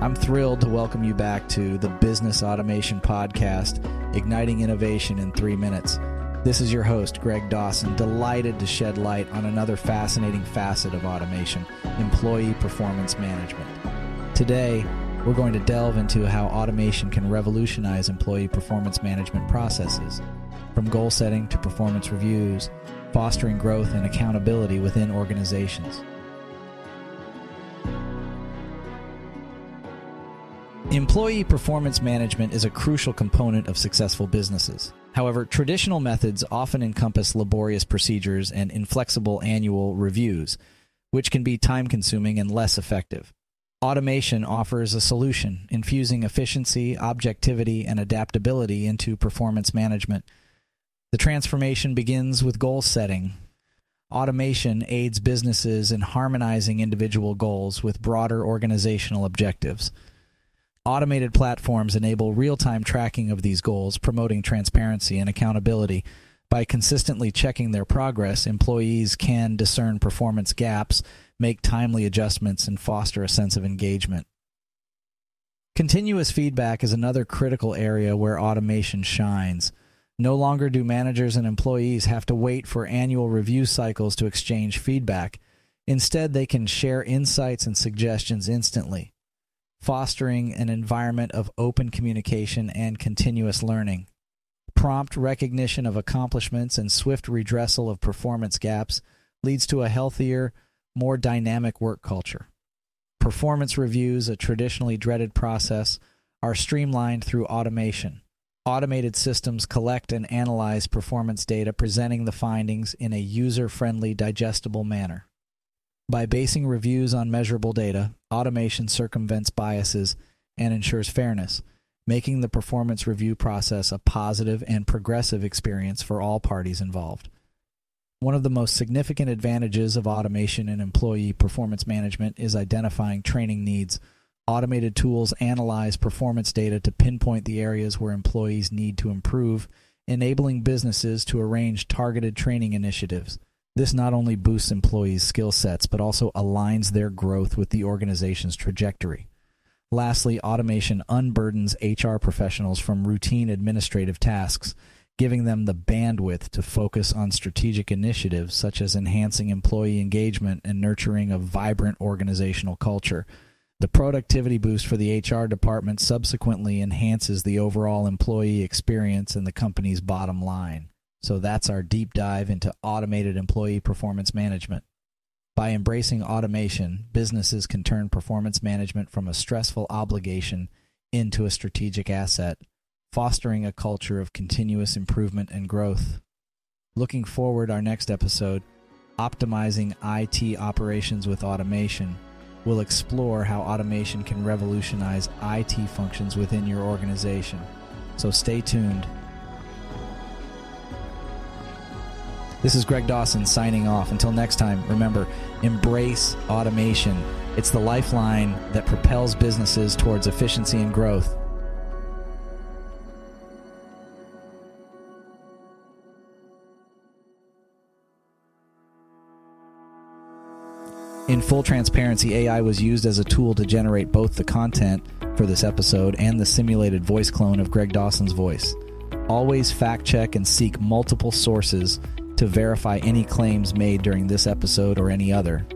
I'm thrilled to welcome you back to the Business Automation Podcast, Igniting Innovation in Three Minutes. This is your host, Greg Dawson, delighted to shed light on another fascinating facet of automation employee performance management. Today, we're going to delve into how automation can revolutionize employee performance management processes, from goal setting to performance reviews, fostering growth and accountability within organizations. Employee performance management is a crucial component of successful businesses. However, traditional methods often encompass laborious procedures and inflexible annual reviews, which can be time consuming and less effective. Automation offers a solution, infusing efficiency, objectivity, and adaptability into performance management. The transformation begins with goal setting. Automation aids businesses in harmonizing individual goals with broader organizational objectives. Automated platforms enable real time tracking of these goals, promoting transparency and accountability. By consistently checking their progress, employees can discern performance gaps, make timely adjustments, and foster a sense of engagement. Continuous feedback is another critical area where automation shines. No longer do managers and employees have to wait for annual review cycles to exchange feedback. Instead, they can share insights and suggestions instantly fostering an environment of open communication and continuous learning. Prompt recognition of accomplishments and swift redressal of performance gaps leads to a healthier, more dynamic work culture. Performance reviews, a traditionally dreaded process, are streamlined through automation. Automated systems collect and analyze performance data, presenting the findings in a user friendly, digestible manner. By basing reviews on measurable data, automation circumvents biases and ensures fairness, making the performance review process a positive and progressive experience for all parties involved. One of the most significant advantages of automation in employee performance management is identifying training needs. Automated tools analyze performance data to pinpoint the areas where employees need to improve, enabling businesses to arrange targeted training initiatives. This not only boosts employees' skill sets, but also aligns their growth with the organization's trajectory. Lastly, automation unburdens HR professionals from routine administrative tasks, giving them the bandwidth to focus on strategic initiatives such as enhancing employee engagement and nurturing a vibrant organizational culture. The productivity boost for the HR department subsequently enhances the overall employee experience and the company's bottom line. So that's our deep dive into automated employee performance management. By embracing automation, businesses can turn performance management from a stressful obligation into a strategic asset, fostering a culture of continuous improvement and growth. Looking forward, our next episode, Optimizing IT Operations with Automation, will explore how automation can revolutionize IT functions within your organization. So stay tuned This is Greg Dawson signing off. Until next time, remember embrace automation. It's the lifeline that propels businesses towards efficiency and growth. In full transparency, AI was used as a tool to generate both the content for this episode and the simulated voice clone of Greg Dawson's voice. Always fact check and seek multiple sources to verify any claims made during this episode or any other.